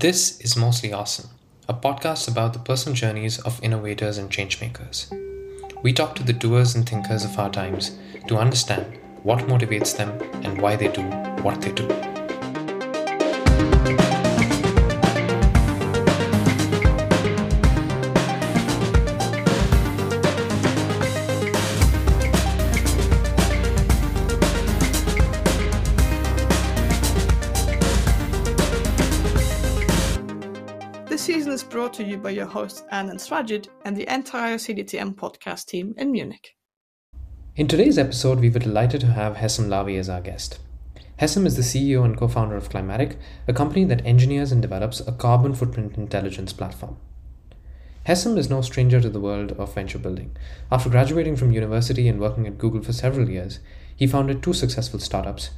This is Mostly Awesome, a podcast about the personal journeys of innovators and changemakers. We talk to the doers and thinkers of our times to understand what motivates them and why they do what they do. To you by your hosts Anne and Swajid and the entire CDTM podcast team in Munich. In today's episode, we were delighted to have Hessam Lavi as our guest. Hessam is the CEO and co founder of Climatiq, a company that engineers and develops a carbon footprint intelligence platform. Hessam is no stranger to the world of venture building. After graduating from university and working at Google for several years, he founded two successful startups,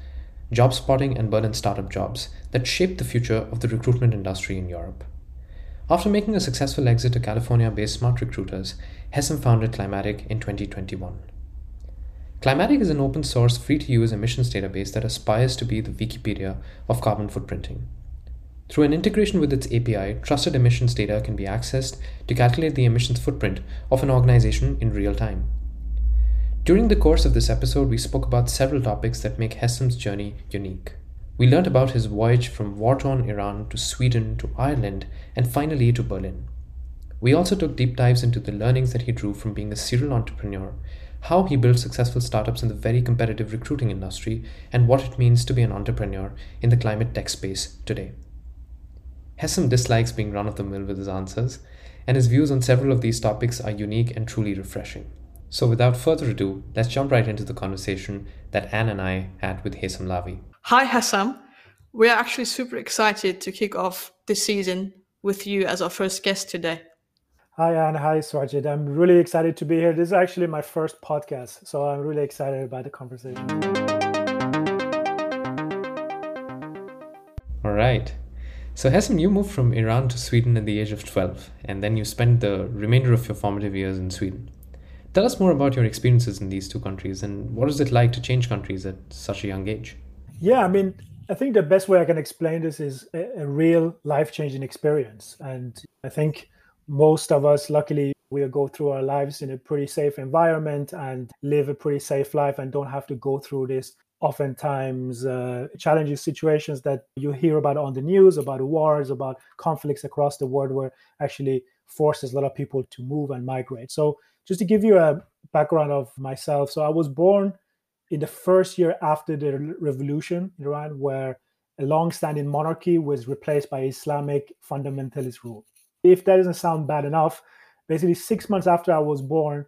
JobSpotting and Berlin Startup Jobs, that shaped the future of the recruitment industry in Europe. After making a successful exit to California based smart recruiters, Hessam founded Climatiq in 2021. Climatiq is an open source, free to use emissions database that aspires to be the Wikipedia of carbon footprinting. Through an integration with its API, trusted emissions data can be accessed to calculate the emissions footprint of an organization in real time. During the course of this episode, we spoke about several topics that make Hessam's journey unique. We learned about his voyage from war torn Iran to Sweden to Ireland and finally to Berlin. We also took deep dives into the learnings that he drew from being a serial entrepreneur, how he built successful startups in the very competitive recruiting industry, and what it means to be an entrepreneur in the climate tech space today. Hessam dislikes being run of the mill with his answers, and his views on several of these topics are unique and truly refreshing. So, without further ado, let's jump right into the conversation that Anne and I had with Hessam Lavi. Hi, Hessam. We are actually super excited to kick off this season with you as our first guest today. Hi, Anne. Hi, Swajid. I'm really excited to be here. This is actually my first podcast, so I'm really excited about the conversation. All right. So, Hessam, you moved from Iran to Sweden at the age of 12, and then you spent the remainder of your formative years in Sweden. Tell us more about your experiences in these two countries and what is it like to change countries at such a young age? Yeah, I mean, I think the best way I can explain this is a, a real life changing experience. And I think most of us, luckily, we go through our lives in a pretty safe environment and live a pretty safe life and don't have to go through this oftentimes uh, challenging situations that you hear about on the news about wars about conflicts across the world where actually forces a lot of people to move and migrate so just to give you a background of myself so i was born in the first year after the revolution in iran where a long-standing monarchy was replaced by islamic fundamentalist rule if that doesn't sound bad enough basically six months after i was born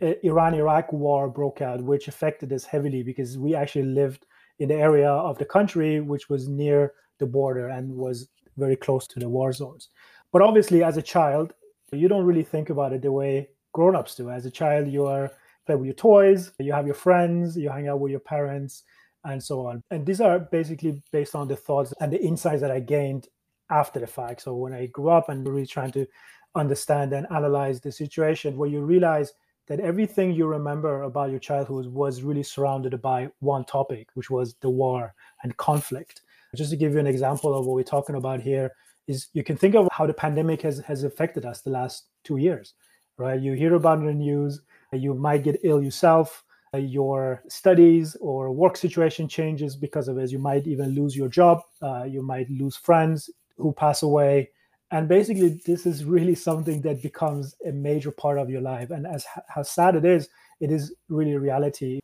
Iran Iraq war broke out, which affected us heavily because we actually lived in the area of the country which was near the border and was very close to the war zones. But obviously, as a child, you don't really think about it the way grown ups do. As a child, you are play with your toys, you have your friends, you hang out with your parents, and so on. And these are basically based on the thoughts and the insights that I gained after the fact. So when I grew up and really trying to understand and analyze the situation, where you realize that everything you remember about your childhood was really surrounded by one topic, which was the war and conflict. Just to give you an example of what we're talking about here, is you can think of how the pandemic has, has affected us the last two years, right? You hear about in the news, you might get ill yourself, your studies or work situation changes because of it. You might even lose your job, uh, you might lose friends who pass away, and basically this is really something that becomes a major part of your life. And as how sad it is it is really reality.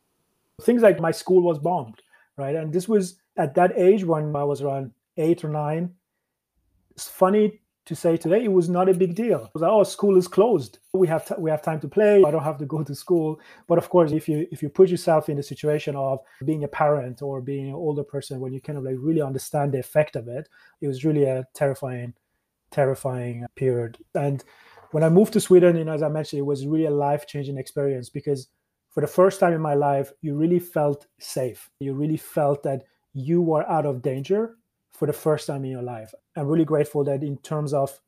Things like my school was bombed right? And this was at that age when i was around eight or nine. It's funny to say today it was not a big deal it was like, oh school is closed we have t- we have time to play i don't have to go to school but of course if you if you put yourself in the situation of being a parent or being an older person when you kind of like really understand the effect of it it was really a terrifying terrifying period. And when I moved to Sweden, you know, as I mentioned, it was really a life changing experience because for the first time in my life, you really felt safe. You really felt that you were out of danger for the first time in your life. I'm really grateful that in terms of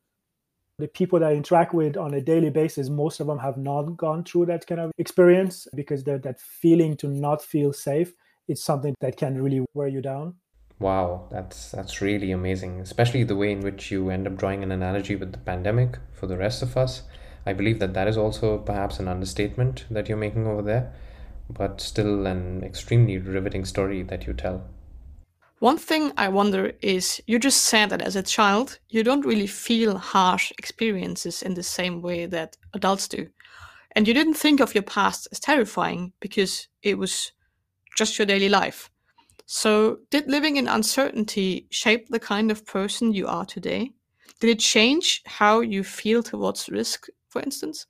the people that I interact with on a daily basis, most of them have not gone through that kind of experience because that feeling to not feel safe, it's something that can really wear you down. Wow, that's that's really amazing, especially the way in which you end up drawing an analogy with the pandemic for the rest of us. I believe that that is also perhaps an understatement that you're making over there, but still an extremely riveting story that you tell. One thing I wonder is you just said that as a child, you don't really feel harsh experiences in the same way that adults do. And you didn't think of your past as terrifying because it was just your daily life. So, did living in uncertainty shape the kind of person you are today? Did it change how you feel towards risk, for instance?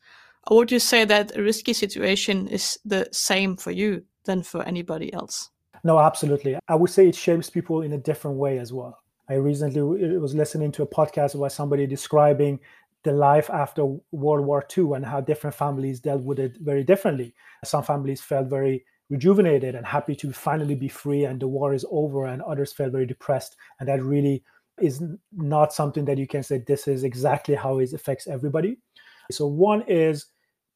Or would you say that a risky situation is the same for you than for anybody else? No, absolutely. I would say it shapes people in a different way as well. I recently was listening to a podcast where somebody describing the life after World War II and how different families dealt with it very differently. Some families felt very rejuvenated and happy to finally be free and the war is over and others felt very depressed and that really is not something that you can say this is exactly how it affects everybody so one is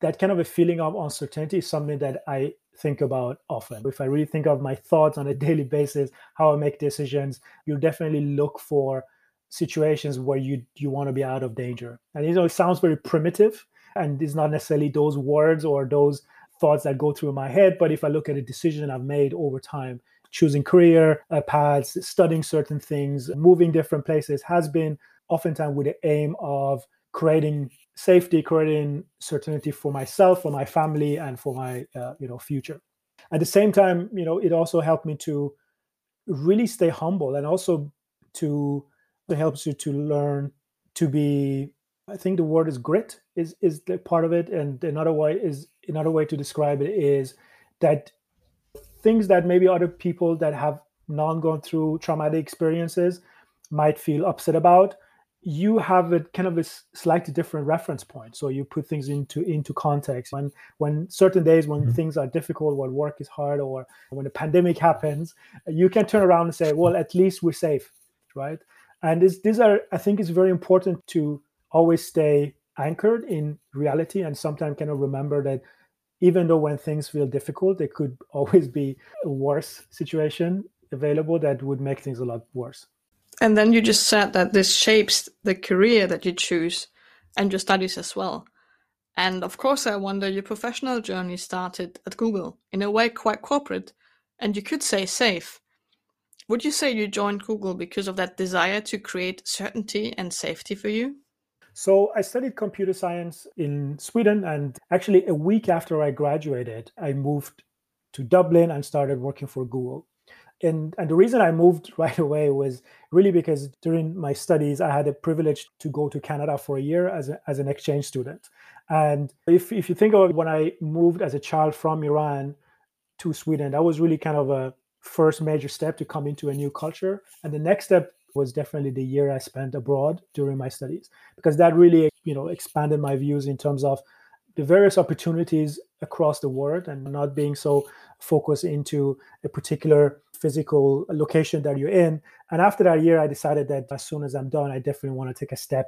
that kind of a feeling of uncertainty is something that i think about often if i really think of my thoughts on a daily basis how i make decisions you definitely look for situations where you you want to be out of danger and you know it sounds very primitive and it's not necessarily those words or those thoughts that go through my head. But if I look at a decision I've made over time, choosing career uh, paths, studying certain things, moving different places has been oftentimes with the aim of creating safety, creating certainty for myself, for my family, and for my uh, you know future. At the same time, you know, it also helped me to really stay humble and also to it helps you to learn to be I think the word is grit is is the part of it, and another way is another way to describe it is that things that maybe other people that have not gone through traumatic experiences might feel upset about you have a kind of a slightly different reference point so you put things into into context when when certain days when mm-hmm. things are difficult when work is hard or when a pandemic happens you can turn around and say well at least we're safe right and this, these are i think it's very important to always stay anchored in reality and sometimes kind of remember that even though when things feel difficult, there could always be a worse situation available that would make things a lot worse. And then you just said that this shapes the career that you choose and your studies as well. And of course, I wonder your professional journey started at Google, in a way quite corporate, and you could say safe. Would you say you joined Google because of that desire to create certainty and safety for you? So I studied computer science in Sweden, and actually, a week after I graduated, I moved to Dublin and started working for Google. And, and the reason I moved right away was really because during my studies, I had the privilege to go to Canada for a year as, a, as an exchange student. And if, if you think of when I moved as a child from Iran to Sweden, that was really kind of a first major step to come into a new culture. And the next step was definitely the year I spent abroad during my studies because that really you know expanded my views in terms of the various opportunities across the world and not being so focused into a particular physical location that you're in. And after that year, I decided that as soon as I'm done, I definitely want to take a step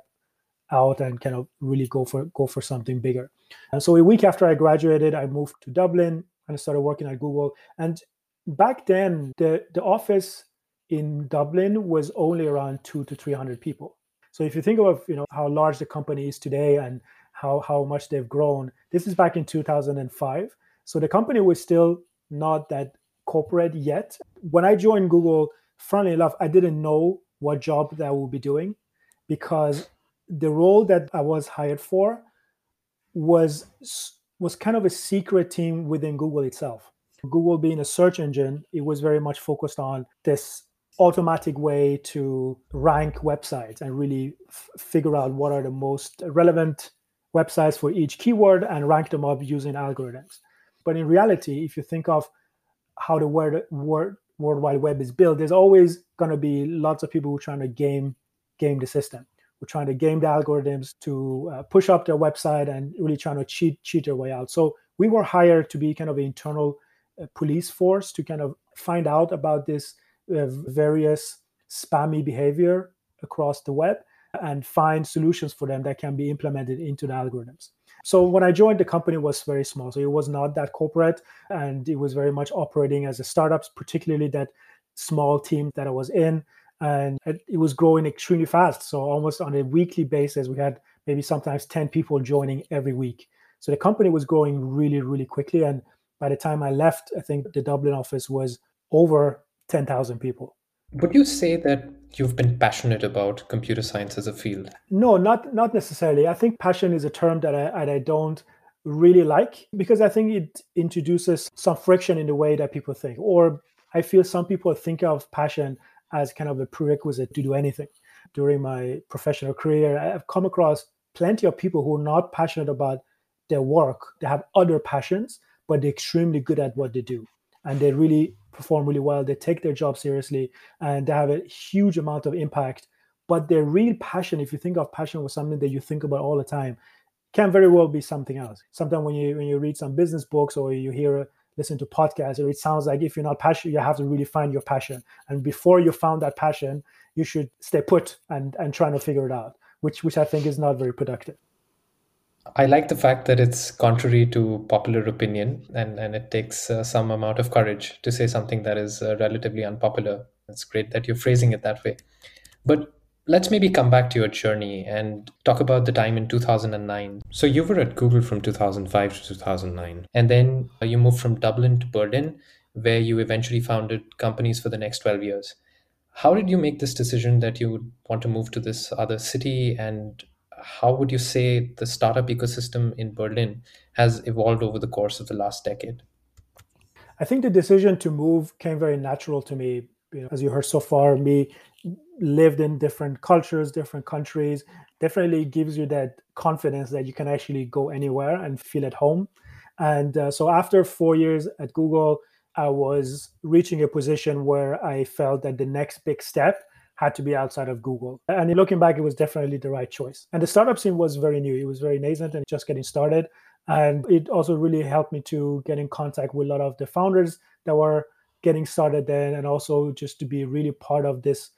out and kind of really go for go for something bigger. And so a week after I graduated, I moved to Dublin and I started working at Google. And back then, the the office in Dublin was only around two to 300 people. So if you think of you know how large the company is today and how, how much they've grown, this is back in 2005. So the company was still not that corporate yet. When I joined Google, funnily enough, I didn't know what job that I would be doing because the role that I was hired for was was kind of a secret team within Google itself. Google being a search engine, it was very much focused on this automatic way to rank websites and really f- figure out what are the most relevant websites for each keyword and rank them up using algorithms. But in reality, if you think of how the World Wide Web is built, there's always going to be lots of people who are trying to game game the system. We're trying to game the algorithms to uh, push up their website and really trying to cheat cheat their way out. So we were hired to be kind of an internal uh, police force to kind of find out about this various spammy behavior across the web and find solutions for them that can be implemented into the algorithms. So when I joined, the company was very small. So it was not that corporate and it was very much operating as a startup, particularly that small team that I was in, and it was growing extremely fast. So almost on a weekly basis, we had maybe sometimes 10 people joining every week. So the company was growing really, really quickly. And by the time I left, I think the Dublin office was over 10,000 people. Would you say that you've been passionate about computer science as a field? No, not not necessarily. I think passion is a term that I, I don't really like because I think it introduces some friction in the way that people think. Or I feel some people think of passion as kind of a prerequisite to do anything. During my professional career, I've come across plenty of people who are not passionate about their work. They have other passions, but they're extremely good at what they do. And they really perform really well. They take their job seriously and they have a huge amount of impact. But their real passion, if you think of passion was something that you think about all the time, can very well be something else. Sometimes when you when you read some business books or you hear listen to podcasts, it sounds like if you're not passionate, you have to really find your passion. And before you found that passion, you should stay put and and trying to figure it out, which which I think is not very productive. I like the fact that it's contrary to popular opinion and, and it takes uh, some amount of courage to say something that is uh, relatively unpopular. It's great that you're phrasing it that way. But let's maybe come back to your journey and talk about the time in 2009. So you were at Google from 2005 to 2009, and then uh, you moved from Dublin to Berlin, where you eventually founded companies for the next 12 years. How did you make this decision that you would want to move to this other city and how would you say the startup ecosystem in Berlin has evolved over the course of the last decade? I think the decision to move came very natural to me. You know, as you heard so far, me lived in different cultures, different countries, definitely gives you that confidence that you can actually go anywhere and feel at home. And uh, so after four years at Google, I was reaching a position where I felt that the next big step had to be outside of Google. And looking back, it was definitely the right choice. And the startup scene was very new, it was very nascent and just getting started. And it also really helped me to get in contact with a lot of the founders that were getting started then, and also just to be really part of this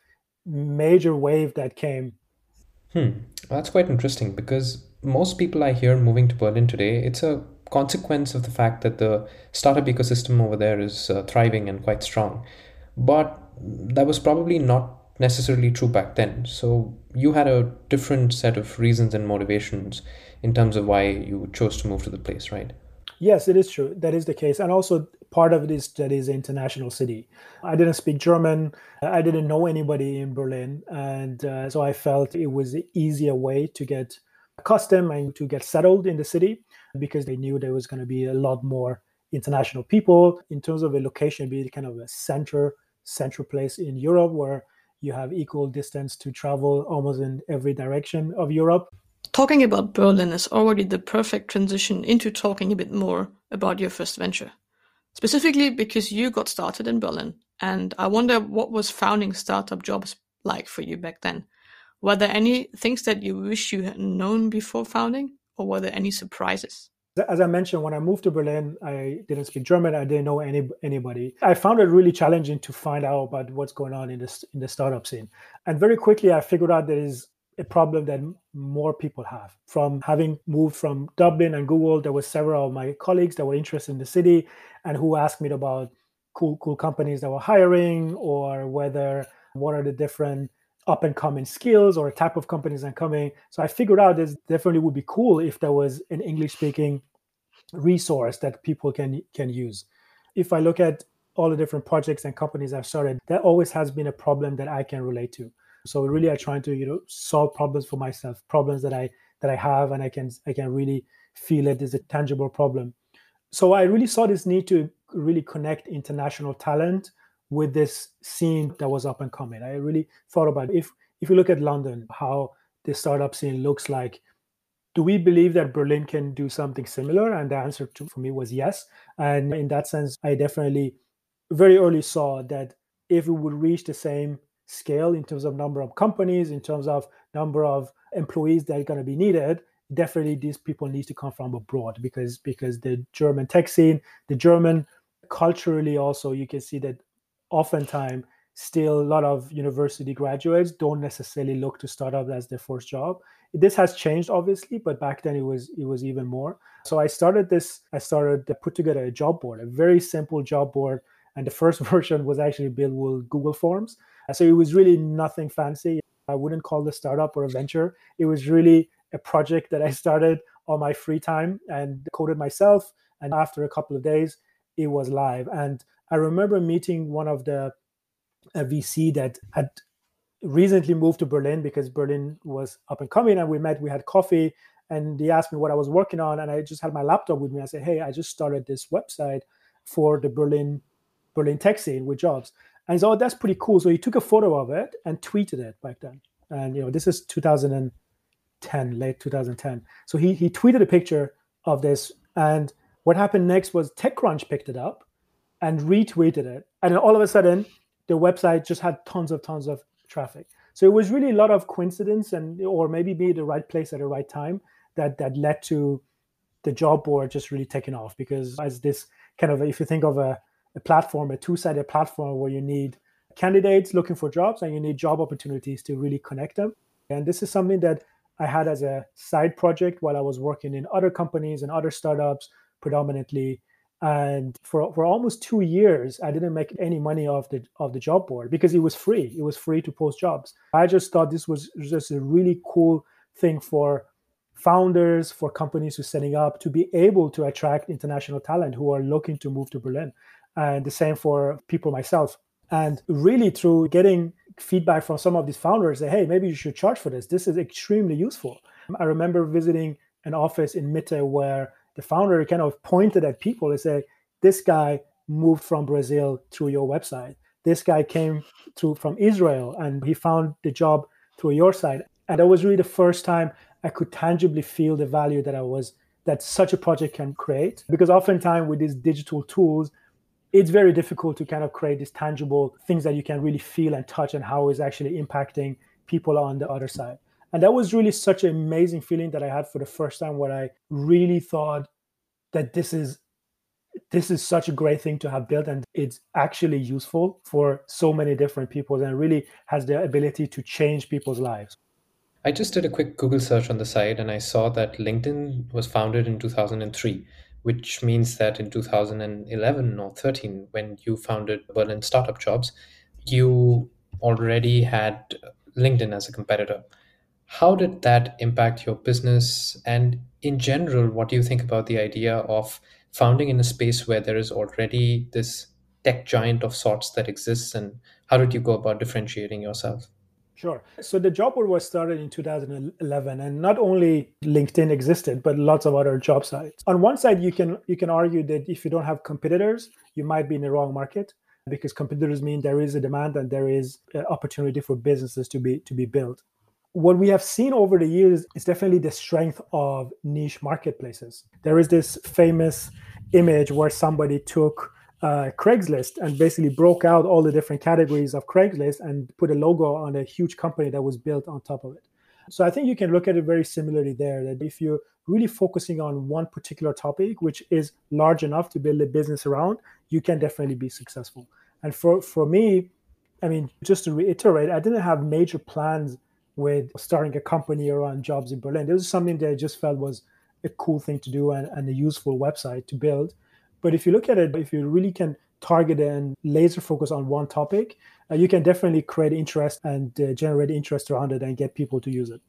major wave that came. Hmm. That's quite interesting because most people I hear moving to Berlin today, it's a consequence of the fact that the startup ecosystem over there is uh, thriving and quite strong. But that was probably not necessarily true back then. So you had a different set of reasons and motivations in terms of why you chose to move to the place, right? Yes, it is true. That is the case. And also, part of it is that it's an international city. I didn't speak German. I didn't know anybody in Berlin. And uh, so I felt it was an easier way to get accustomed and to get settled in the city because they knew there was going to be a lot more international people. In terms of a location, be kind of a center, central place in Europe where you have equal distance to travel almost in every direction of Europe. Talking about Berlin is already the perfect transition into talking a bit more about your first venture. Specifically because you got started in Berlin, and I wonder what was founding startup jobs like for you back then. Were there any things that you wish you had known before founding, or were there any surprises? As I mentioned, when I moved to Berlin, I didn't speak German. I didn't know any anybody. I found it really challenging to find out about what's going on in this in the startup scene. And very quickly, I figured out there is a problem that more people have. From having moved from Dublin and Google, there were several of my colleagues that were interested in the city and who asked me about cool cool companies that were hiring or whether what are the different up and coming skills or a type of companies are coming. So I figured out this definitely would be cool if there was an English speaking resource that people can can use. If I look at all the different projects and companies I've started, that always has been a problem that I can relate to. So really, I trying to you know solve problems for myself, problems that I that I have, and I can I can really feel it is a tangible problem. So I really saw this need to really connect international talent with this scene that was up and coming. I really thought about if if you look at London, how the startup scene looks like. Do we believe that Berlin can do something similar? And the answer to, for me was yes. And in that sense, I definitely very early saw that if we would reach the same scale in terms of number of companies, in terms of number of employees that are going to be needed, definitely these people need to come from abroad because because the German tech scene, the German culturally also you can see that oftentimes still a lot of university graduates don't necessarily look to startup as their first job this has changed obviously but back then it was it was even more so i started this i started to put together a job board a very simple job board And the first version was actually built with Google Forms. So it was really nothing fancy. I wouldn't call a startup or a venture. It was really a project that I started on my free time and coded myself. And after a couple of days, it was live. And I remember meeting one of the uh, a VC that had recently moved to Berlin because Berlin was up and coming, and we met. We had coffee, and he asked me what I was working on, and I just had my laptop with me. I said, "Hey, I just started this website for the Berlin Berlin tech scene with jobs." And said, "Oh, that's pretty cool." So he took a photo of it and tweeted it back then. And you know, this is 2010, late 2010. So he he tweeted a picture of this, and what happened next was TechCrunch picked it up and retweeted it, and then all of a sudden, the website just had tons of tons of traffic. So it was really a lot of coincidence and or maybe be the right place at the right time that that led to the job board just really taking off because as this kind of if you think of a, a platform, a two-sided platform where you need candidates looking for jobs and you need job opportunities to really connect them. And this is something that I had as a side project while I was working in other companies and other startups predominantly and for for almost two years i didn't make any money off the of the job board because it was free. It was free to post jobs. I just thought this was just a really cool thing for founders for companies who are setting up to be able to attract international talent who are looking to move to berlin. And the same for people myself. And really through getting feedback from some of these founders say hey maybe you should charge for this. This is extremely useful. I remember visiting an office in mitte where the founder kind of pointed at people and said, "This guy moved from Brazil through your website. This guy came through from Israel and he found the job through your site." And that was really the first time I could tangibly feel the value that I was that such a project can create. Because oftentimes with these digital tools, it's very difficult to kind of create these tangible things that you can really feel and touch and how it's actually impacting people on the other side. And that was really such an amazing feeling that I had for the first time where I really thought that this is this is such a great thing to have built and it's actually useful for so many different people and really has the ability to change people's lives. I just did a quick Google search on the site and I saw that LinkedIn was founded in 2003, which means that in 2011 or 13, when you founded Berlin Startup Jobs, you already had LinkedIn as a competitor. How did that impact your business? And in general, what do you think about the idea of founding in a space where there is already this tech giant of sorts that exists? And how did you go about differentiating yourself? Sure. So the job board was started in 2011, and not only LinkedIn existed, but lots of other job sites. On one side, you can you can argue that if you don't have competitors, you might be in the wrong market because competitors mean there is a demand and there is uh, opportunity for businesses to be to be built what we have seen over the years is definitely the strength of niche marketplaces. There is this famous image where somebody took uh, Craigslist and basically broke out all the different categories of Craigslist and put a logo on a huge company that was built on top of it. So I think you can look at it very similarly there that if you're really focusing on one particular topic, which is large enough to build a business around, you can definitely be successful. And for, for me, I mean, just to reiterate, I didn't have major plans with starting a company around jobs in Berlin. This is something that I just felt was a cool thing to do and, and a useful website to build. But if you look at it, if you really can target and laser focus on one topic, uh, you can definitely create interest and uh, generate interest around it and get people to use it.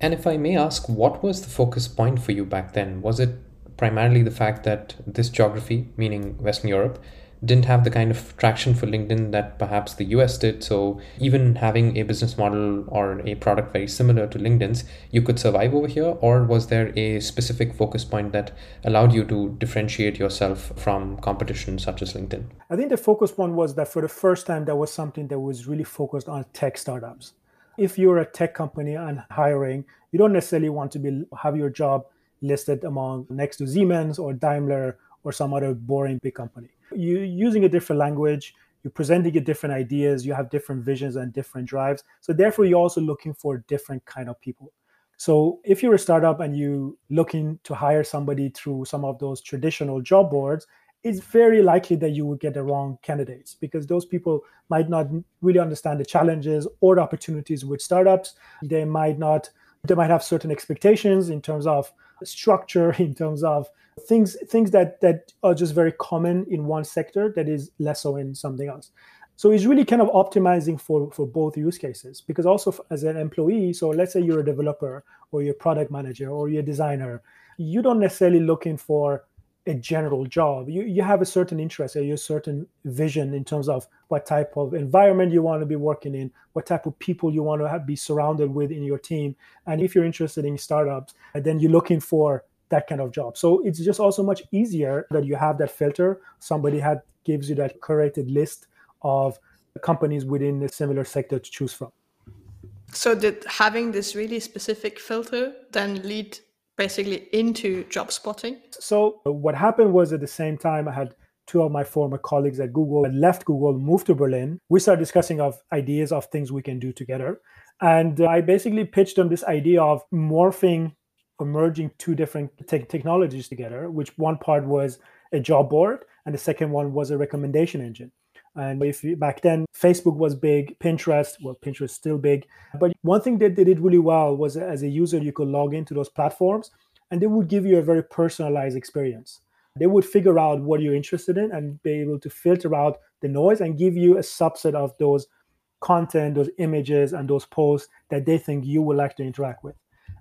And if I may ask, what was the focus point for you back then? Was it primarily the fact that this geography, meaning Western Europe, didn't have the kind of traction for LinkedIn that perhaps the US did. So even having a business model or a product very similar to LinkedIn's, you could survive over here? Or was there a specific focus point that allowed you to differentiate yourself from competition such as LinkedIn? I think the focus point was that for the first time, there was something that was really focused on tech startups. If you're a tech company and hiring, you don't necessarily want to be have your job listed among next to Siemens or Daimler or some other boring big company you're using a different language you're presenting a different ideas you have different visions and different drives. So therefore you're also looking for different kind of people. So if you're a startup and you looking to hire somebody through some of those traditional job boards it's very likely that you would get the wrong candidates because those people might not really understand the challenges or the opportunities with startups. They might not they might have certain expectations in terms of structure, in terms of things things that that are just very common in one sector that is less so in something else. So it's really kind of optimizing for for both use cases because also as an employee, so let's say you're a developer or you're a product manager or you're a designer, you don't necessarily looking for a general job. You you have a certain interest or a certain vision in terms of what type of environment you want to be working in, what type of people you want to have, be surrounded with in your team, and if you're interested in startups, then you're looking for that kind of job. So it's just also much easier that you have that filter. Somebody had gives you that curated list of companies within a similar sector to choose from. So did having this really specific filter then lead basically into job spotting? So what happened was at the same time I had two of my former colleagues at Google had left Google, moved to Berlin. We started discussing of ideas of things we can do together. And uh, I basically pitched them this idea of morphing or merging two different te- technologies together, which one part was a job board and the second one was a recommendation engine. And if you, back then Facebook was big, Pinterest, well, Pinterest still big. But one thing that they did really well was as a user, you could log into those platforms and they would give you a very personalized experience. They would figure out what you're interested in and be able to filter out the noise and give you a subset of those content, those images, and those posts that they think you would like to interact with.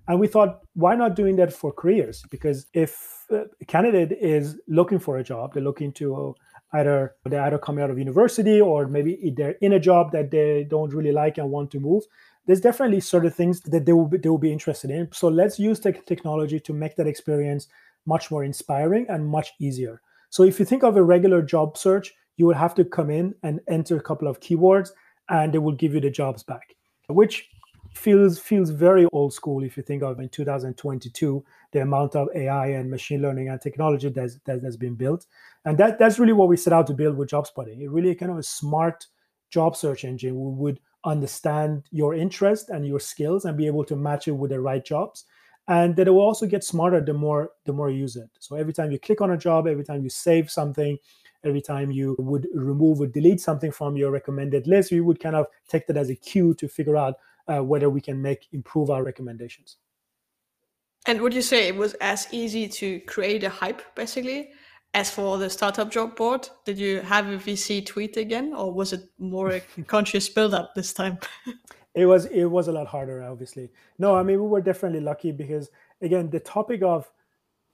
And we thought, why not doing that for careers? Because if a candidate is looking for a job, they're looking to either they're either coming out of university or maybe they're in a job that they don't really like and want to move there's definitely certain things that they will be, they will be interested in so let's use tech technology to make that experience much more inspiring and much easier so if you think of a regular job search you would have to come in and enter a couple of keywords and they will give you the jobs back which feels feels very old school if you think of in 2022 the amount of AI and machine learning and technology that's, that has been built. And that, that's really what we set out to build with JobSpotting. It really kind of a smart job search engine. We would understand your interest and your skills and be able to match it with the right jobs. And that it will also get smarter the more the more you use it. So every time you click on a job, every time you save something, every time you would remove or delete something from your recommended list, we would kind of take that as a cue to figure out uh, whether we can make improve our recommendations. And would you say it was as easy to create a hype, basically, as for the startup job board? Did you have a VC tweet again, or was it more a conscious build-up this time? it was it was a lot harder, obviously. No, I mean we were definitely lucky because again, the topic of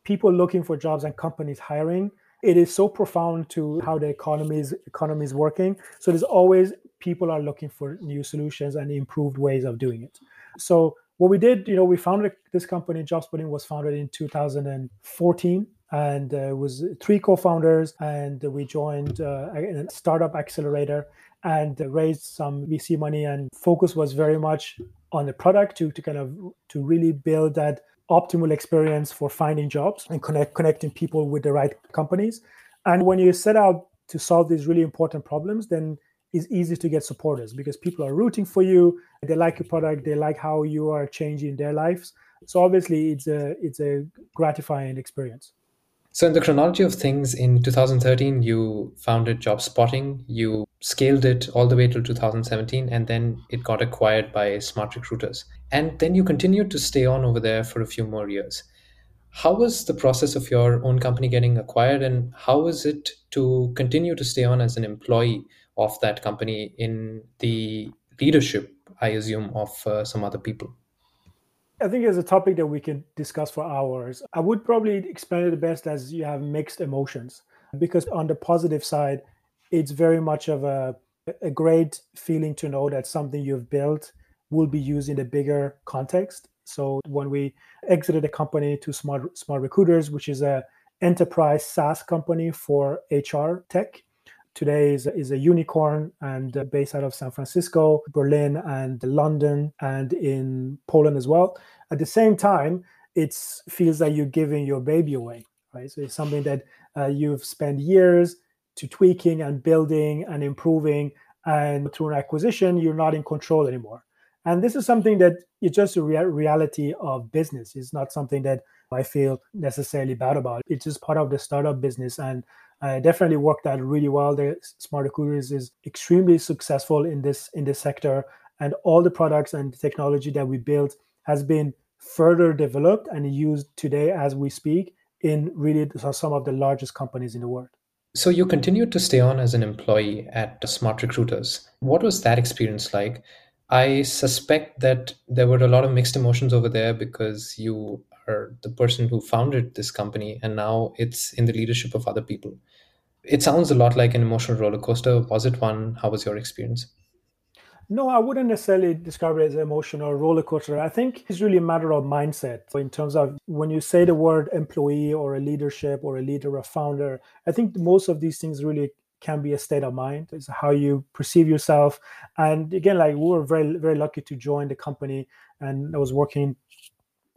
people looking for jobs and companies hiring it is so profound to how the economy is economy is working so there's always people are looking for new solutions and improved ways of doing it so what we did, you know, we founded this company. JobSpotting was founded in 2014, and uh, it was three co-founders, and we joined uh, a startup accelerator and raised some VC money. And focus was very much on the product to to kind of to really build that optimal experience for finding jobs and connect connecting people with the right companies. And when you set out to solve these really important problems, then it's easy to get supporters because people are rooting for you. They like your product. They like how you are changing their lives. So obviously, it's a it's a gratifying experience. So in the chronology of things, in 2013, you founded JobSpotting. You scaled it all the way till 2017, and then it got acquired by Smart Recruiters. And then you continued to stay on over there for a few more years. How was the process of your own company getting acquired, and how was it to continue to stay on as an employee of that company in the leadership, I assume, of uh, some other people? I think it's a topic that we could discuss for hours. I would probably explain it the best as you have mixed emotions, because on the positive side, it's very much of a, a great feeling to know that something you've built will be used in a bigger context. So when we exited the company to Smart Smart Recruiters, which is a enterprise SaaS company for HR tech, today is, is a unicorn and uh, based out of San Francisco, Berlin, and London, and in Poland as well. At the same time, it feels like you're giving your baby away, right? So it's something that uh, you've spent years to tweaking and building and improving, and through an acquisition, you're not in control anymore. And this is something that it's just a rea- reality of business. It's not something that I feel necessarily bad about. It's just part of the startup business, and uh, definitely worked out really well. The Smart Recruiters is extremely successful in this in this sector, and all the products and technology that we built has been further developed and used today as we speak in really some of the largest companies in the world. So you continued to stay on as an employee at Smart Recruiters. What was that experience like? I suspect that there were a lot of mixed emotions over there because you are the person who founded this company and now it's in the leadership of other people. It sounds a lot like an emotional roller coaster. Was it one? How was your experience? No, I wouldn't necessarily describe it as emotional roller coaster. I think it's really a matter of mindset in terms of when you say the word employee or a leadership or a leader or founder. I think most of these things really can be a state of mind. It's how you perceive yourself. And again, like we were very, very lucky to join the company and I was working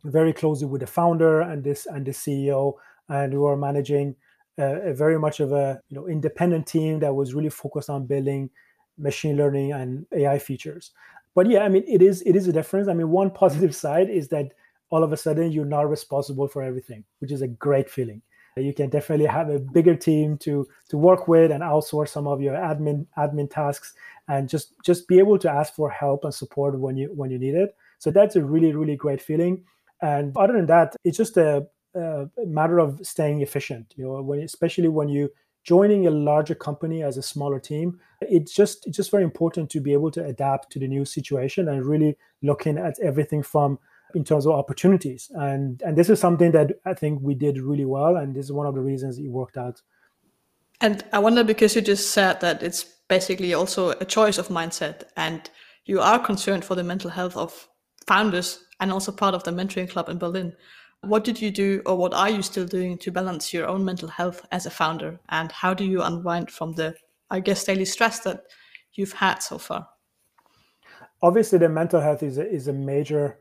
very closely with the founder and this and the CEO. And we were managing a, a very much of a you know independent team that was really focused on building machine learning and AI features. But yeah, I mean, it is it is a difference. I mean, one positive side is that all of a sudden you're not responsible for everything, which is a great feeling. You can definitely have a bigger team to to work with and outsource some of your admin admin tasks and just just be able to ask for help and support when you when you need it. So that's a really really great feeling. And other than that, it's just a, a matter of staying efficient. You know, when, especially when you joining a larger company as a smaller team it's just it's just very important to be able to adapt to the new situation and really looking at everything from in terms of opportunities and and this is something that i think we did really well and this is one of the reasons it worked out and i wonder because you just said that it's basically also a choice of mindset and you are concerned for the mental health of founders and also part of the mentoring club in berlin what did you do, or what are you still doing to balance your own mental health as a founder? And how do you unwind from the, I guess, daily stress that you've had so far? Obviously, the mental health is a, is a major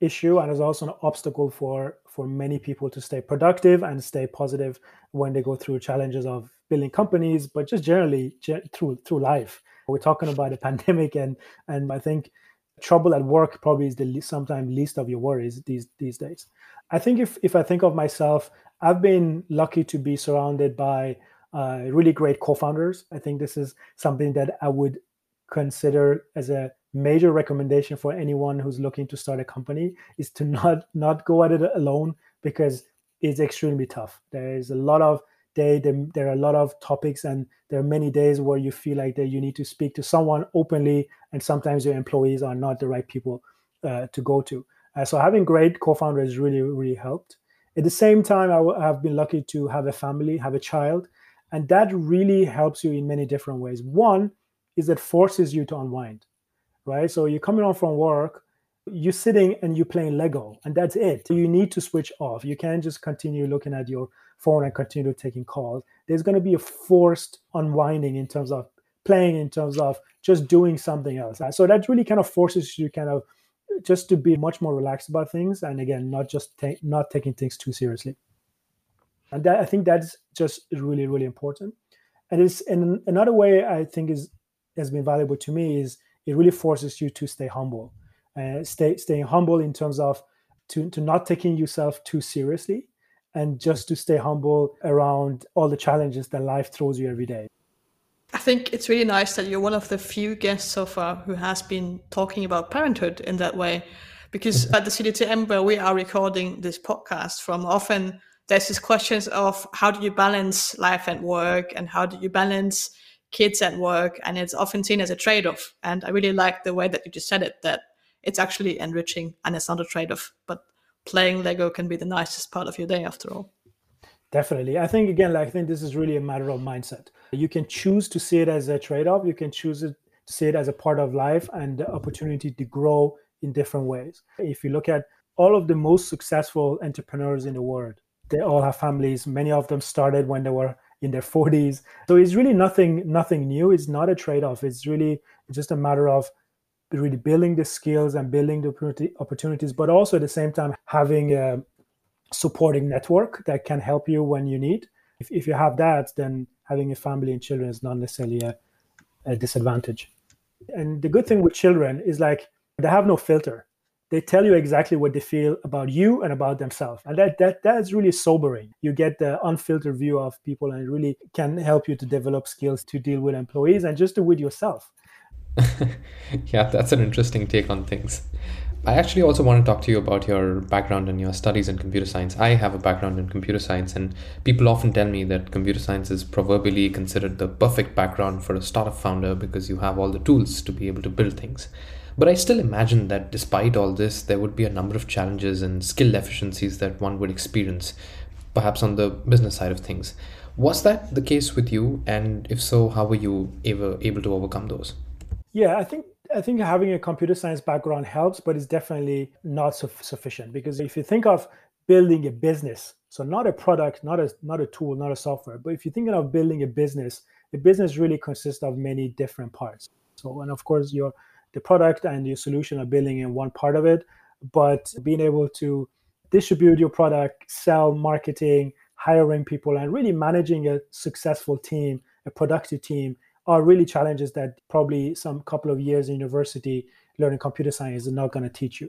issue and is also an obstacle for for many people to stay productive and stay positive when they go through challenges of building companies, but just generally through through life. We're talking about a pandemic, and and I think trouble at work probably is the least, sometimes least of your worries these these days. I think if if I think of myself, I've been lucky to be surrounded by uh, really great co-founders. I think this is something that I would consider as a major recommendation for anyone who's looking to start a company is to not not go at it alone because it's extremely tough. There is a lot of day there are a lot of topics and there are many days where you feel like that you need to speak to someone openly and sometimes your employees are not the right people uh, to go to uh, so having great co-founders really, really helped. At the same time, I I've been lucky to have a family, have a child, and that really helps you in many different ways. One is it forces you to unwind, right? So you're coming home from work, you're sitting and you're playing Lego, and that's it. You need to switch off. You can't just continue looking at your phone and continue taking calls. There's going to be a forced unwinding in terms of playing, in terms of just doing something else. Uh, so that really kind of forces you kind of just to be much more relaxed about things and again not just not taking things too seriously and that, i think that's just really really important and it's and another way i think is has been valuable to me is it really forces you to stay humble uh, stay staying humble in terms of to, to not taking yourself too seriously and just to stay humble around all the challenges that life throws you every day I think it's really nice that you're one of the few guests so far who has been talking about parenthood in that way. Because at the CDTM, where we are recording this podcast from, often there's these questions of how do you balance life and work and how do you balance kids at work? And it's often seen as a trade off. And I really like the way that you just said it, that it's actually enriching and it's not a trade off. But playing Lego can be the nicest part of your day after all. Definitely. I think, again, like, I think this is really a matter of mindset. You can choose to see it as a trade off. You can choose it to see it as a part of life and the opportunity to grow in different ways. If you look at all of the most successful entrepreneurs in the world, they all have families. Many of them started when they were in their 40s. So it's really nothing nothing new. It's not a trade off. It's really just a matter of really building the skills and building the opportunities, but also at the same time having a supporting network that can help you when you need. If, if you have that, then having a family and children is not necessarily a, a disadvantage. And the good thing with children is like they have no filter. They tell you exactly what they feel about you and about themselves. And that, that that is really sobering. You get the unfiltered view of people and it really can help you to develop skills to deal with employees and just with yourself. yeah, that's an interesting take on things. I actually also want to talk to you about your background and your studies in computer science. I have a background in computer science, and people often tell me that computer science is proverbially considered the perfect background for a startup founder because you have all the tools to be able to build things. But I still imagine that despite all this, there would be a number of challenges and skill deficiencies that one would experience, perhaps on the business side of things. Was that the case with you? And if so, how were you ever able to overcome those? Yeah, I think I think having a computer science background helps, but it's definitely not su- sufficient because if you think of building a business, so not a product, not a not a tool, not a software, but if you're thinking of building a business, the business really consists of many different parts. So, and of course, your the product and your solution are building in one part of it, but being able to distribute your product, sell, marketing, hiring people, and really managing a successful team, a productive team are really challenges that probably some couple of years in university learning computer science is not going to teach you.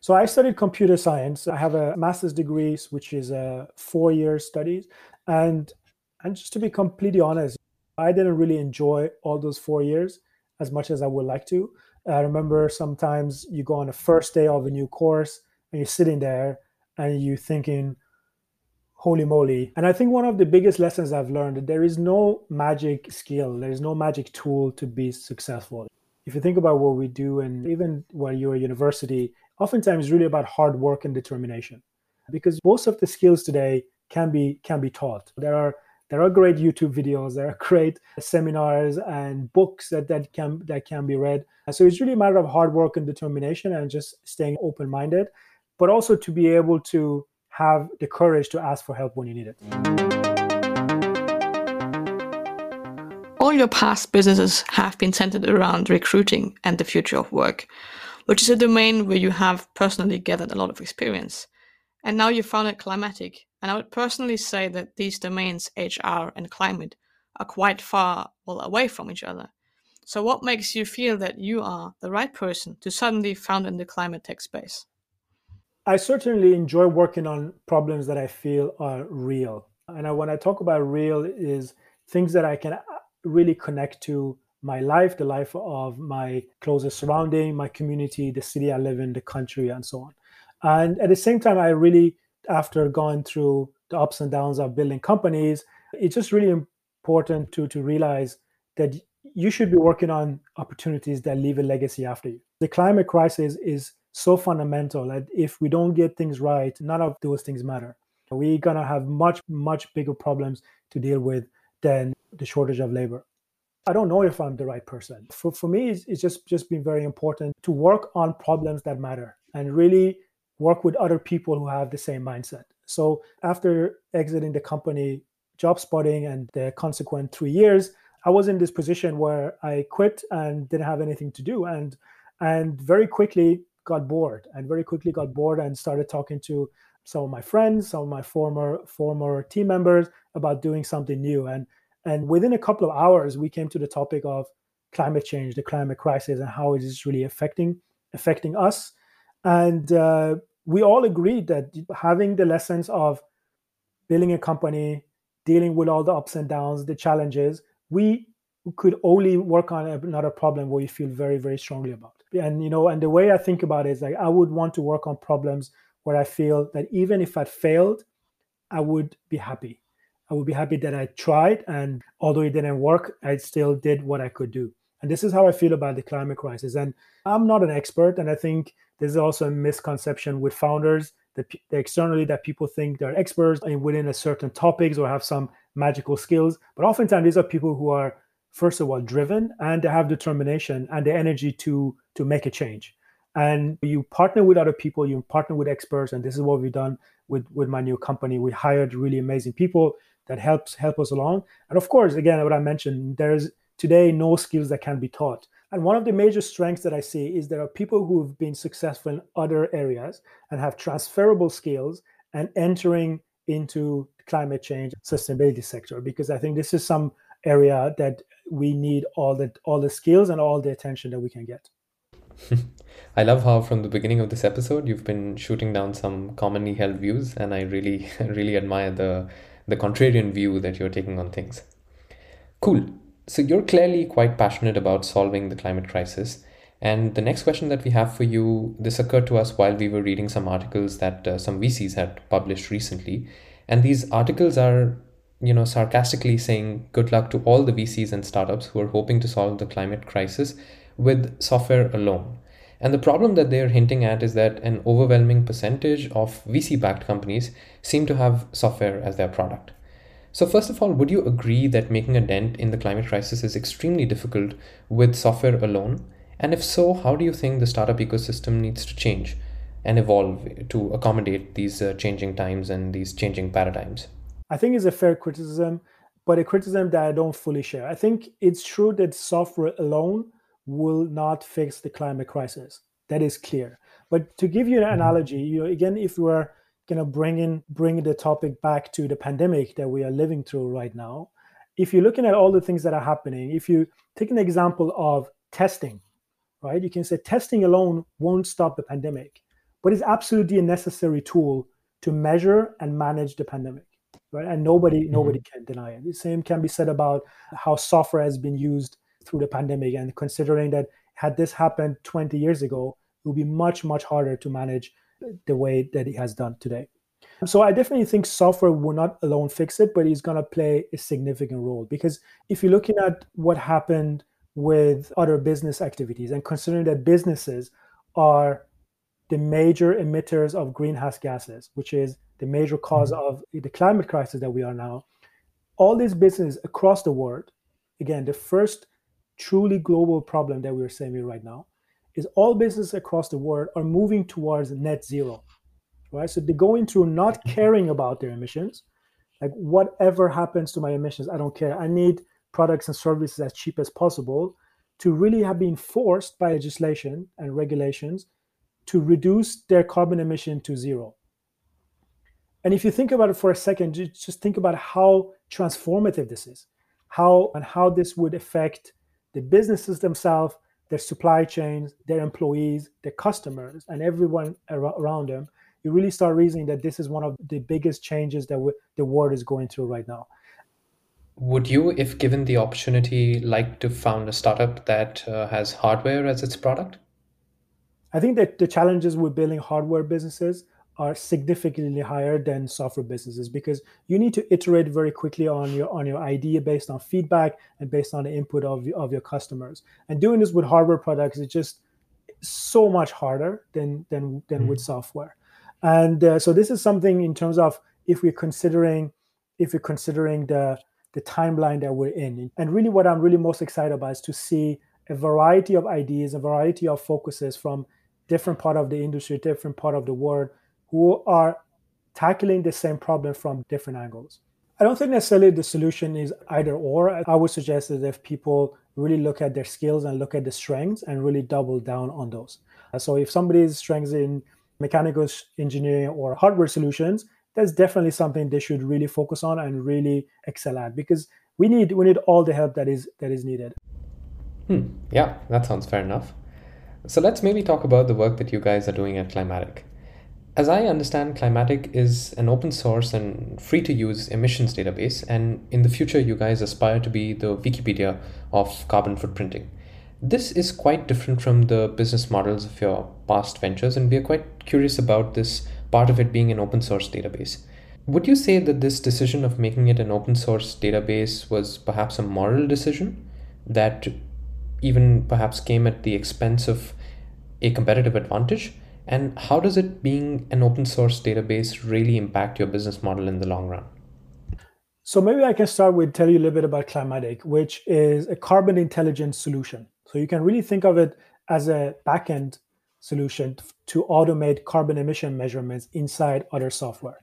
So I studied computer science. I have a master's degree, which is a four-year studies, and and just to be completely honest, I didn't really enjoy all those four years as much as I would like to. I remember sometimes you go on the first day of a new course and you're sitting there and you're thinking, holy moly. And I think one of the biggest lessons I've learned that there is no magic skill, there is no magic tool to be successful. If you think about what we do, and even while you're at university, oftentimes it's really about hard work and determination. Because most of the skills today can be can be taught. There are there are great YouTube videos, there are great seminars and books that, that can that can be read. So it's really a matter of hard work and determination and just staying open-minded, but also to be able to have the courage to ask for help when you need it. All your past businesses have been centered around recruiting and the future of work, which is a domain where you have personally gathered a lot of experience. And now you founded Climatiq, and I would personally say that these domains, HR and climate, are quite far well away from each other. So, what makes you feel that you are the right person to suddenly found in the climate tech space? I certainly enjoy working on problems that I feel are real. And I, when I talk about real is things that I can uh, really connect to my life, the life of my closest surrounding, my community, the city I live in, the country, and so on. And at the same time, I really, after going through the ups and downs of building companies, it's just really important to to realize that you should be working on opportunities that leave a legacy after you. The climate crisis is so fundamental that if we don't get things right, none of those things matter. We're going to have much, much bigger problems to deal with than the shortage of labor. I don't know if I'm the right person. For, for me, it's, it's just, just been very important to work on problems that matter and really work with other people who have the same mindset. So after exiting the company, Jobspotting, and the consequent three years, I was in this position where I quit and didn't have anything to do. And and very quickly got bored and very quickly got bored and started talking to some of my friends, some of my former former team members about doing something new. And and within a couple of hours, we came to the topic of climate change, the climate crisis, and how it is really affecting affecting us. And uh, we all agreed that having the lessons of building a company, dealing with all the ups and downs, the challenges, we could only work on another problem where we feel very, very strongly about and you know and the way i think about it is like i would want to work on problems where i feel that even if i failed i would be happy. I would be happy that i tried and although it didn't work i still did what i could do. And this is how i feel about the climate crisis. And i'm not an expert and i think there's also a misconception with founders that externally that people think they're experts in within a certain topics or have some magical skills. But oftentimes these are people who are first of all driven and they have determination and the energy to to make a change. And you partner with other people you partner with experts and this is what we've done with with my new company. We hired really amazing people that helps help us along. And of course again what i mentioned there's today no skills that can be taught. And one of the major strengths that i see is there are people who've been successful in other areas and have transferable skills and entering into climate change sustainability sector because i think this is some area that we need all the all the skills and all the attention that we can get. I love how from the beginning of this episode you've been shooting down some commonly held views, and I really really admire the the contrarian view that you're taking on things. Cool. So you're clearly quite passionate about solving the climate crisis, And the next question that we have for you this occurred to us while we were reading some articles that uh, some VCs had published recently. And these articles are, you know, sarcastically saying good luck to all the VCs and startups who are hoping to solve the climate crisis with software alone. And the problem that they're hinting at is that an overwhelming percentage of VC backed companies seem to have software as their product. So, first of all, would you agree that making a dent in the climate crisis is extremely difficult with software alone? And if so, how do you think the startup ecosystem needs to change and evolve to accommodate these uh, changing times and these changing paradigms? I think it's a fair criticism, but a criticism that I don't fully share. I think it's true that software alone will not fix the climate crisis. That is clear. But to give you an mm-hmm. analogy, you know, again, if we're kind of bringing bringing the topic back to the pandemic that we are living through right now, if you're looking at all the things that are happening, if you take an example of testing, right? You can say testing alone won't stop the pandemic, but it's absolutely a necessary tool to measure and manage the pandemic, right? And nobody mm-hmm. nobody can deny it. The same can be said about how software has been used through the pandemic, and considering that had this happened 20 years ago, it would be much much harder to manage the way that it has done today. So I definitely think software will not alone fix it, but it's going to play a significant role because if you're looking at what happened with other business activities and considering that businesses are the major emitters of greenhouse gases, which is the major cause mm-hmm. of the climate crisis that we are now, all these businesses across the world, again, the first truly global problem that we're seeing right now is all businesses across the world are moving towards net zero, right? So they're going through not mm-hmm. caring about their emissions, like whatever happens to my emissions, I don't care. I need products and services as cheap as possible to really have been forced by legislation and regulations to reduce their carbon emission to zero. And if you think about it for a second, just think about how transformative this is, how and how this would affect the businesses themselves, their supply chains, their employees, their customers, and everyone around them. You really start reasoning that this is one of the biggest changes that the world is going through right now would you, if given the opportunity, like to found a startup that uh, has hardware as its product? I think that the challenges with building hardware businesses are significantly higher than software businesses because you need to iterate very quickly on your on your idea based on feedback and based on the input of, of your customers. And doing this with hardware products is just so much harder than than than mm-hmm. with software. And uh, so this is something in terms of if we're considering if you're considering the the timeline that we're in. And really, what I'm really most excited about is to see a variety of ideas, a variety of focuses from different part of the industry, different part of the world, who are tackling the same problem from different angles. I don't think necessarily the solution is either or. I would suggest that if people really look at their skills and look at the strengths and really double down on those. So if somebody's strengths in mechanical engineering or hardware solutions, that's definitely something they should really focus on and really excel at because we need we need all the help that is that is needed. Hmm. Yeah, that sounds fair enough. So let's maybe talk about the work that you guys are doing at Climatiq. As I understand, Climatiq is an open source and free to use emissions database, and in the future, you guys aspire to be the Wikipedia of carbon footprinting. This is quite different from the business models of your past ventures, and we are quite curious about this part of it being an open source database. Would you say that this decision of making it an open source database was perhaps a moral decision that even perhaps came at the expense of a competitive advantage? And how does it being an open source database really impact your business model in the long run? So maybe I can start with tell you a little bit about Climatiq, which is a carbon intelligence solution. So you can really think of it as a backend solution to automate carbon emission measurements inside other software.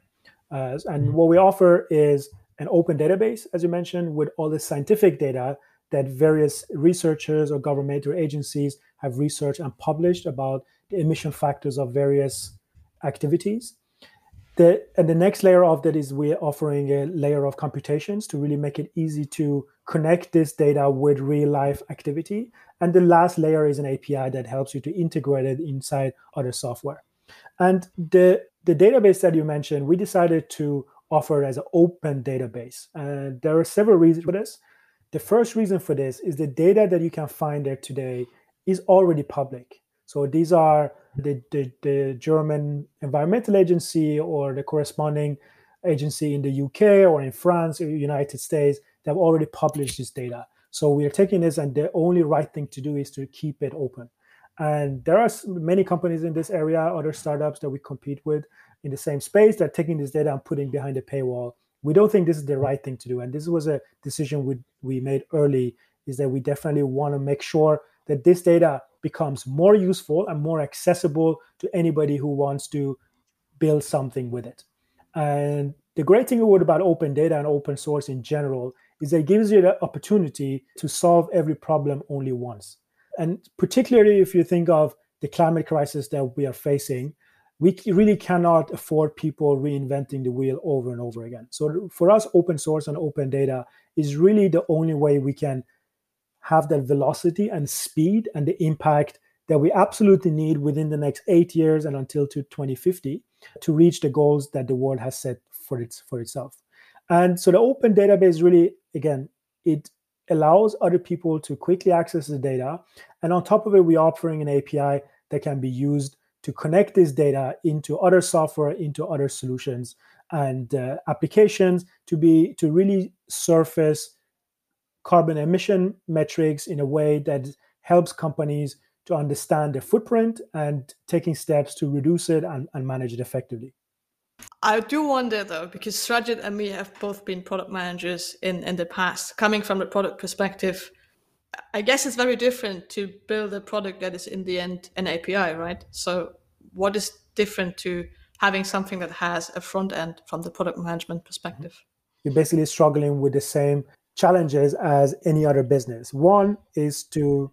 Uh, and mm-hmm. what we offer is an open database, as you mentioned, with all the scientific data that various researchers or governmental agencies have researched and published about the emission factors of various activities. The, and the next layer of that is we're offering a layer of computations to really make it easy to connect this data with real life activity. And the last layer is an API that helps you to integrate it inside other software. And the, the database that you mentioned, we decided to offer as an open database. And there are several reasons for this. The first reason for this is the data that you can find there today is already public. So these are the, the, the German Environmental Agency or the corresponding agency in the UK or in France or United States that have already published this data. So we are taking this, and the only right thing to do is to keep it open. And there are many companies in this area, other startups that we compete with in the same space that are taking this data and putting behind a paywall. We don't think this is the right thing to do. And this was a decision we, we made early is that we definitely want to make sure that this data becomes more useful and more accessible to anybody who wants to build something with it. And the great thing about open data and open source in general is that it gives you the opportunity to solve every problem only once. And particularly if you think of the climate crisis that we are facing, we really cannot afford people reinventing the wheel over and over again. So for us, open source and open data is really the only way we can have that velocity and speed and the impact that we absolutely need within the next eight years and until to 2050 to reach the goals that the world has set for its for itself. And so the open database really, again, it allows other people to quickly access the data. And on top of it, we're offering an API that can be used to connect this data into other software, into other solutions and uh, applications to be to really surface carbon emission metrics in a way that helps companies to understand their footprint and taking steps to reduce it and, and manage it effectively. I do wonder though, because Srajit and me have both been product managers in, in the past. Coming from a product perspective, I guess it's very different to build a product that is in the end an API, right? So, what is different to having something that has a front end from the product management perspective? You're basically struggling with the same challenges as any other business. One is to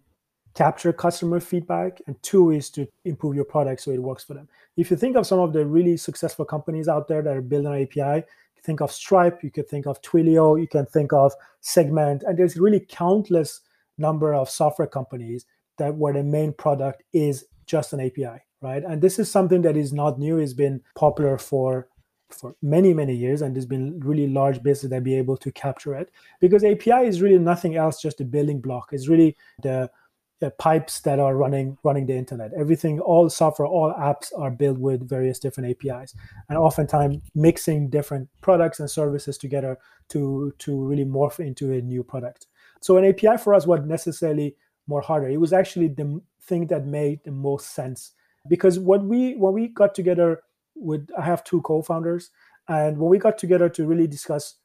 capture customer feedback, and two is to improve your product so it works for them. If you think of some of the really successful companies out there that are building an API, think of Stripe, you could think of Twilio, you can think of Segment, and there's really countless number of software companies that where the main product is just an API, right? And this is something that is not new; it's been popular for for many many years and there's been really large business that be able to capture it. Because api is really nothing else just a building block. It's really the, the pipes that are running running the internet. Everything all software all apps are built with various different apis and oftentimes mixing different products and services together to to really morph into a new product. So an api for us was necessarily more harder. It was actually the thing that made the most sense. Because when we when we got together with I have two co-founders, and when we got together to really discuss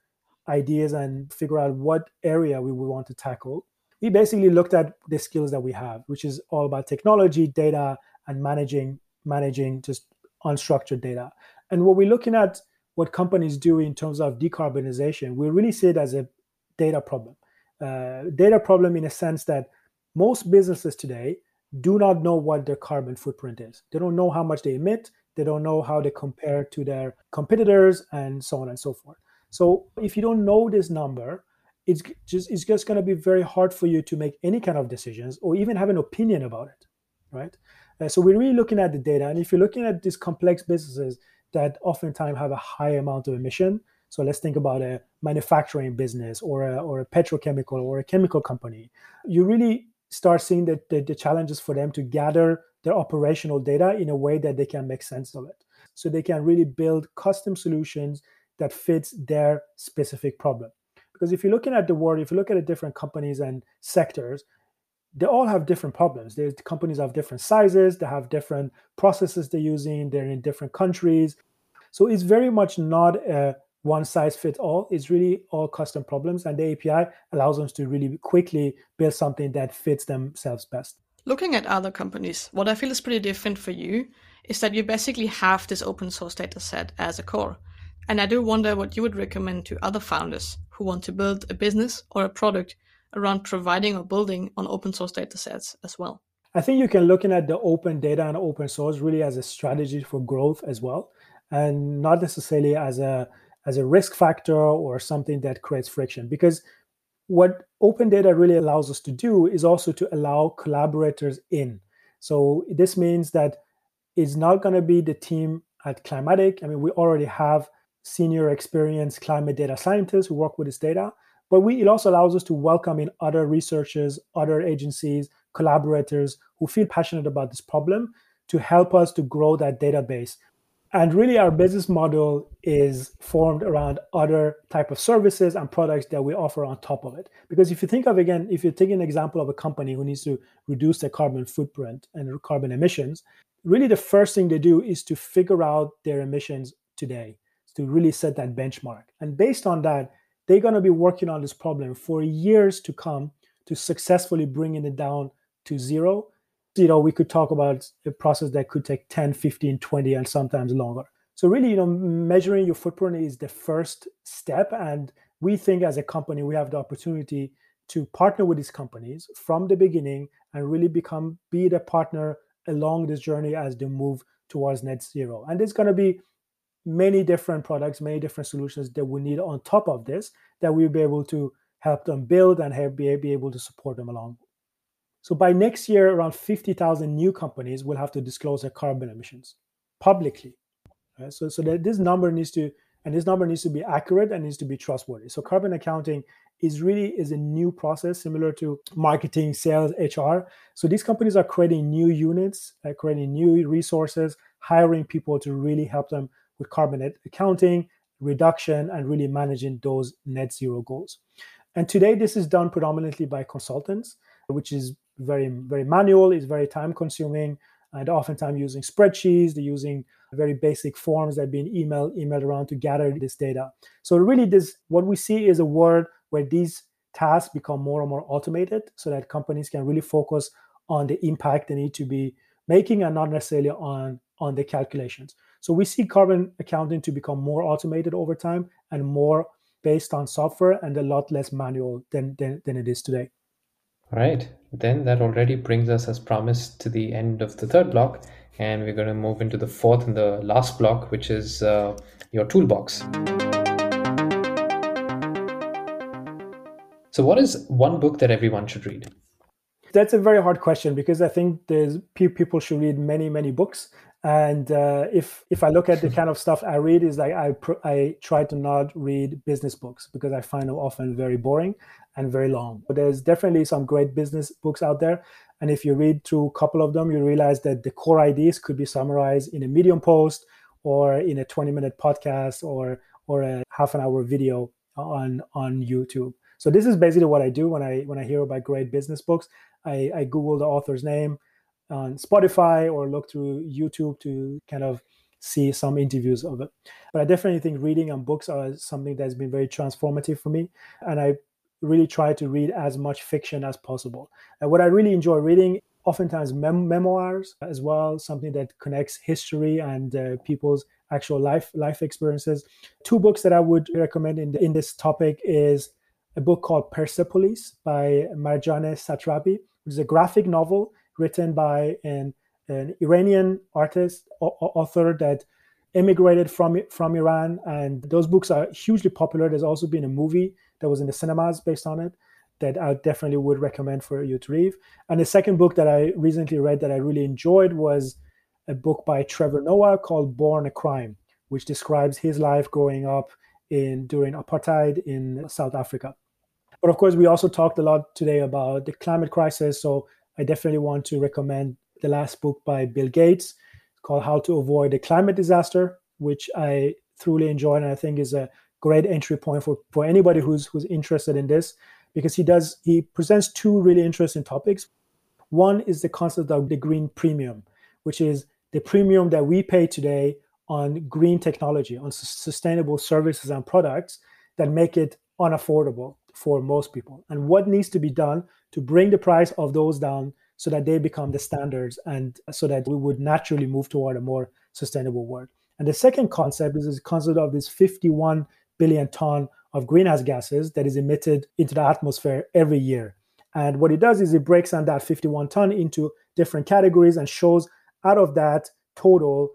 ideas and figure out what area we would want to tackle, we basically looked at the skills that we have, which is all about technology, data, and managing managing just unstructured data. And what we're looking at what companies do in terms of decarbonization, we really see it as a data problem. Uh, data problem in a sense that most businesses today do not know what their carbon footprint is. They don't know how much they emit. They don't know how they compare to their competitors and so on and so forth. So if you don't know this number, it's just it's just going to be very hard for you to make any kind of decisions or even have an opinion about it, right? Uh, so we're really looking at the data, and if you're looking at these complex businesses that oftentimes have a high amount of emission, so let's think about a manufacturing business or a, or a petrochemical or a chemical company. You really start seeing the, the, the challenges for them to gather their operational data in a way that they can make sense of it. So they can really build custom solutions that fits their specific problem. Because if you're looking at the world, if you look at the different companies and sectors, they all have different problems. There's companies have different sizes, they have different processes they're using, they're in different countries. So it's very much not a one size fits all. It's really all custom problems, and the API allows them to really quickly build something that fits themselves best. Looking at other companies, what I feel is pretty different for you is that you basically have this open source data set as a core. And I do wonder what you would recommend to other founders who want to build a business or a product around providing or building on open source data sets as well. I think you can look at the open data and open source really as a strategy for growth as well, and not necessarily as a as a risk factor or something that creates friction. Because what open data really allows us to do is also to allow collaborators in. So this means that it's not going to be the team at Climatiq. I mean, we already have senior experienced climate data scientists who work with this data, but we, it also allows us to welcome in other researchers, other agencies collaborators who feel passionate about this problem to help us to grow that database and really our business model is formed around other type of services and products that we offer on top of it. Because if you think of again if you take an example of a company who needs to reduce their carbon footprint and carbon emissions really the first thing they do is to figure out their emissions today to really set that benchmark. And based on that they're going to be working on this problem for years to come to successfully bringing it down to zero you know we could talk about a process that could take 10 15 20 and sometimes longer. So really you know measuring your footprint is the first step and we think as a company we have the opportunity to partner with these companies from the beginning and really become be the partner along this journey as they move towards net zero. And there's going to be many different products many different solutions that we need on top of this that we'll be able to help them build and have, be, be able to support them along so by next year, around 50,000 new companies will have to disclose their carbon emissions publicly. Right? So, so that this number needs to, and this number needs to be accurate and needs to be trustworthy. So carbon accounting is really is a new process similar to marketing, sales, HR. So these companies are creating new units, uh, creating new resources, hiring people to really help them with carbon accounting, reduction, and really managing those net zero goals. And today, this is done predominantly by consultants, which is very very manual it's very time consuming and oftentimes using spreadsheets they're using very basic forms that are being emailed emailed around to gather this data. So really this what we see is a world where these tasks become more and more automated so that companies can really focus on the impact they need to be making and not necessarily on on the calculations. So we see carbon accounting to become more automated over time and more based on software and a lot less manual than than, than it is today all right, then that already brings us as promised to the end of the third block, and we're going to move into the fourth and the last block, which is uh, your toolbox. So, what is one book that everyone should read? That's a very hard question because I think there's people should read many many books, and uh, if if I look at the kind of stuff I read, is like I I try to not read business books because I find them often very boring and very long. But there's definitely some great business books out there, and if you read through a couple of them, you realize that the core ideas could be summarized in a Medium post or in a 20 minute podcast or or a half an hour video on on YouTube. So this is basically what I do when I when I hear about great business books. I, I Google the author's name on Spotify or look through YouTube to kind of see some interviews of it. But I definitely think reading and books are something that's been very transformative for me. And I really try to read as much fiction as possible. And what I really enjoy reading, oftentimes mem- memoirs as well, something that connects history and uh, people's actual life life experiences. Two books that I would recommend in, the, in this topic is a book called Persepolis by Marjane Satrapi, which is a graphic novel written by an, an Iranian artist, author that immigrated from from Iran, and those books are hugely popular. There's also been a movie that was in the cinemas based on it that I definitely would recommend for you to read. And the second book that I recently read that I really enjoyed was a book by Trevor Noah called Born a Crime, which describes his life growing up in during apartheid in South Africa. But of course, we also talked a lot today about the climate crisis. So I definitely want to recommend the last book by Bill Gates called How to Avoid a Climate Disaster, which I thoroughly enjoyed and I think is a great entry point for, for anybody who's who's interested in this because he does he presents two really interesting topics. One is the concept of the green premium, which is the premium that we pay today on green technology, on sustainable services and products that make it unaffordable for most people. And what needs to be done to bring the price of those down so that they become the standards and so that we would naturally move toward a more sustainable world. And the second concept is the concept of this 51 billion ton of greenhouse gases that is emitted into the atmosphere every year. And what it does is it breaks down that 51 ton into different categories and shows out of that total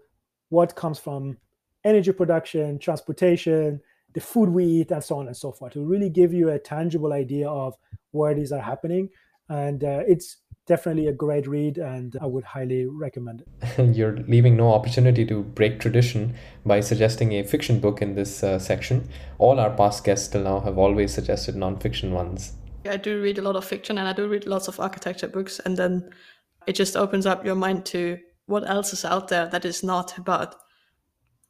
what comes from energy production, transportation, the food we eat, and so on and so forth to really give you a tangible idea of where these are happening. And uh, it's definitely a great read, and I would highly recommend it. You're leaving no opportunity to break tradition by suggesting a fiction book in this uh, section. All our past guests till now have always suggested nonfiction ones. I do read a lot of fiction and I do read lots of architecture books, and then it just opens up your mind to what else is out there that is not about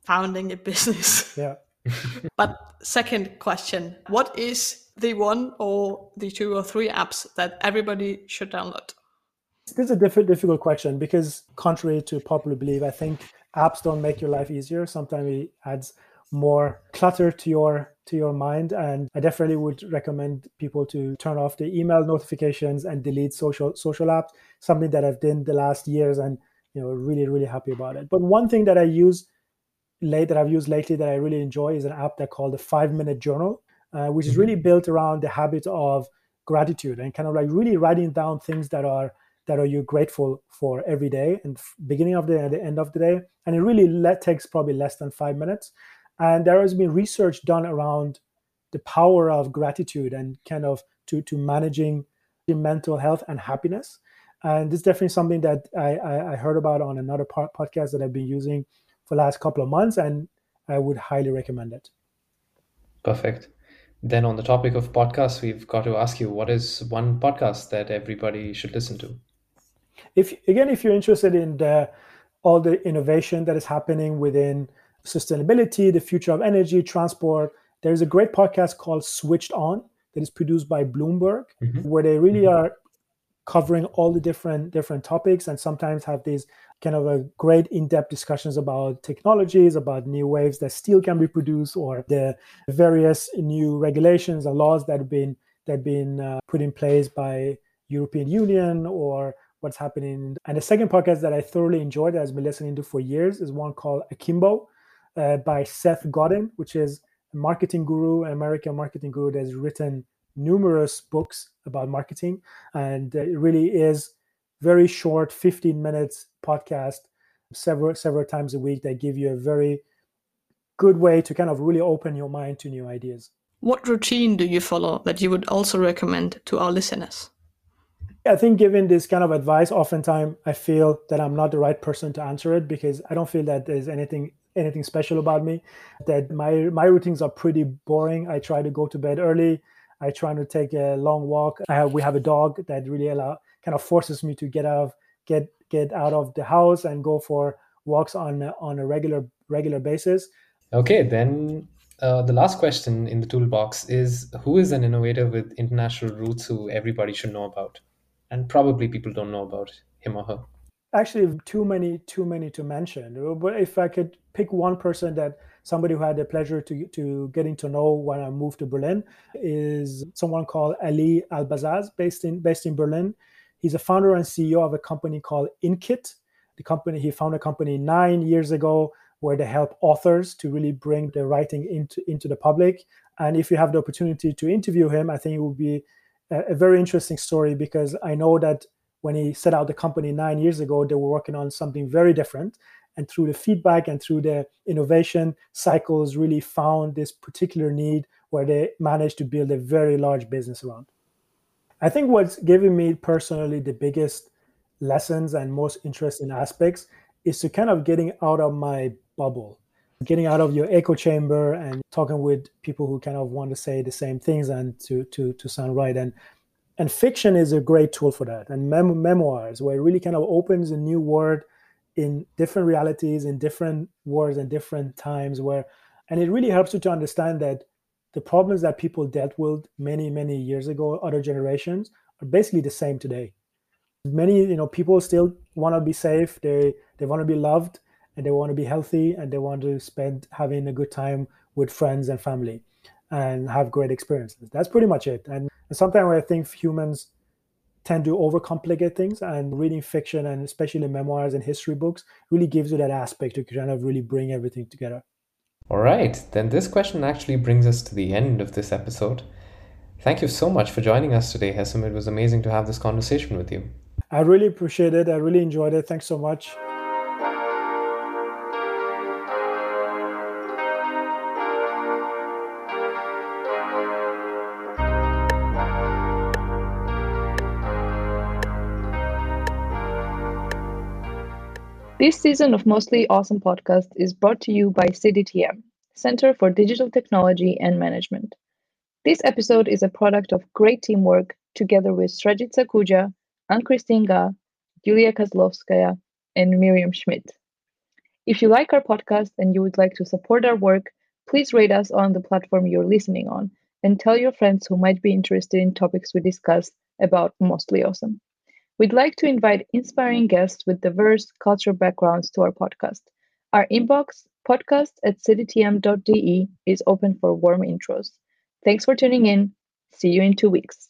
founding a business. Yeah. but second question, what is the one or the two or three apps that everybody should download? This is a diff- difficult question because, contrary to popular belief, I think apps don't make your life easier. Sometimes it adds more clutter to your to your mind. And i definitely would recommend people to turn off the email notifications and delete social social apps something that i've done the last years and you know really really happy about it. But one thing that i use late that i've used lately that i really enjoy is an app that called the five minute journal uh, which is really built around the habit of gratitude and kind of like really writing down things that are that are you grateful for every day and beginning of the day and the end of the day and it really takes probably less than five minutes and there has been research done around the power of gratitude and kind of to, to managing mental health and happiness. And this is definitely something that I, I, I heard about on another podcast that I've been using for the last couple of months, and I would highly recommend it. Perfect. Then, on the topic of podcasts, we've got to ask you what is one podcast that everybody should listen to? If again, if you're interested in the, all the innovation that is happening within sustainability, the future of energy, transport. There's a great podcast called Switched On that is produced by Bloomberg, mm-hmm. where they really mm-hmm. are covering all the different different topics and sometimes have these kind of a great in-depth discussions about technologies about new ways that steel can be produced or the various new regulations and laws that have been that have been uh, put in place by european union or what's happening and the second podcast that i thoroughly enjoyed that i've been listening to for years is one called akimbo uh, by Seth Godin, which is a marketing guru, an American marketing guru that has written numerous books about marketing. And uh, it really is very short, 15 minutes podcast, several several times a week that give you a very good way to kind of really open your mind to new ideas. What routine do you follow that you would also recommend to our listeners? I think given this kind of advice, oftentimes I feel that I'm not the right person to answer it because I don't feel that there's anything anything special about me. That my my routines are pretty boring. I try to go to bed early. I try to take a long walk. Have, we have a dog that really allow, kind of forces me to get out of get get out of the house and go for walks on on a regular regular basis. Okay, then uh, the last question in the toolbox is who is an innovator with international roots who everybody should know about? And probably people don't know about him or her. Actually too many too many to mention. But if i could pick one person that somebody who had the pleasure to to getting to know when i moved to berlin is someone called ali albazaz based in based in berlin. He's a founder and ceo of a company called Inkitt. The company he founded a company nine years ago where they help authors to really bring their writing into into the public. And if you have the opportunity to interview him i think it would be a, very interesting story because i know that when he set out the company nine years ago, they were working on something very different. And through the feedback and through the innovation cycles, really found this particular need where they managed to build a very large business around. I think what's given me personally the biggest lessons and most interesting aspects is to kind of getting out of my bubble, getting out of your echo chamber and talking with people who kind of want to say the same things and to to to sound right. And and fiction is a great tool for that. And mem- memoirs where it really kind of opens a new world in different realities in different wars and different times where and it really helps you to understand that the problems that people dealt with many many years ago other generations are basically the same today. Many you know people still want to be safe. They they want to be loved and they want to be healthy and they want to spend having a good time with friends and family and have great experiences that's pretty much it and and sometimes I think humans tend to overcomplicate things, and reading fiction and especially memoirs and history books really gives you that aspect to kind of really bring everything together. All right, then this question actually brings us to the end of this episode. Thank you so much for joining us today, Hessam. It was amazing to have this conversation with you. I really appreciate it. I really enjoyed it. Thanks so much. This season of Mostly Awesome podcast is brought to you by CDTM, Center for Digital Technology and Management. This episode is a product of great teamwork together with Srajit Sakuja, Ann-Christine Ga, Yulia Kozlovskaya, and Miriam Schmidt. If you like our podcast and you would like to support our work, please rate us on the platform you're listening on and tell your friends who might be interested in topics we discuss about Mostly Awesome. We'd like to invite inspiring guests with diverse cultural backgrounds to our podcast. Our inbox, podcast at cdtm.de, is open for warm intros. Thanks for tuning in. See you in two weeks.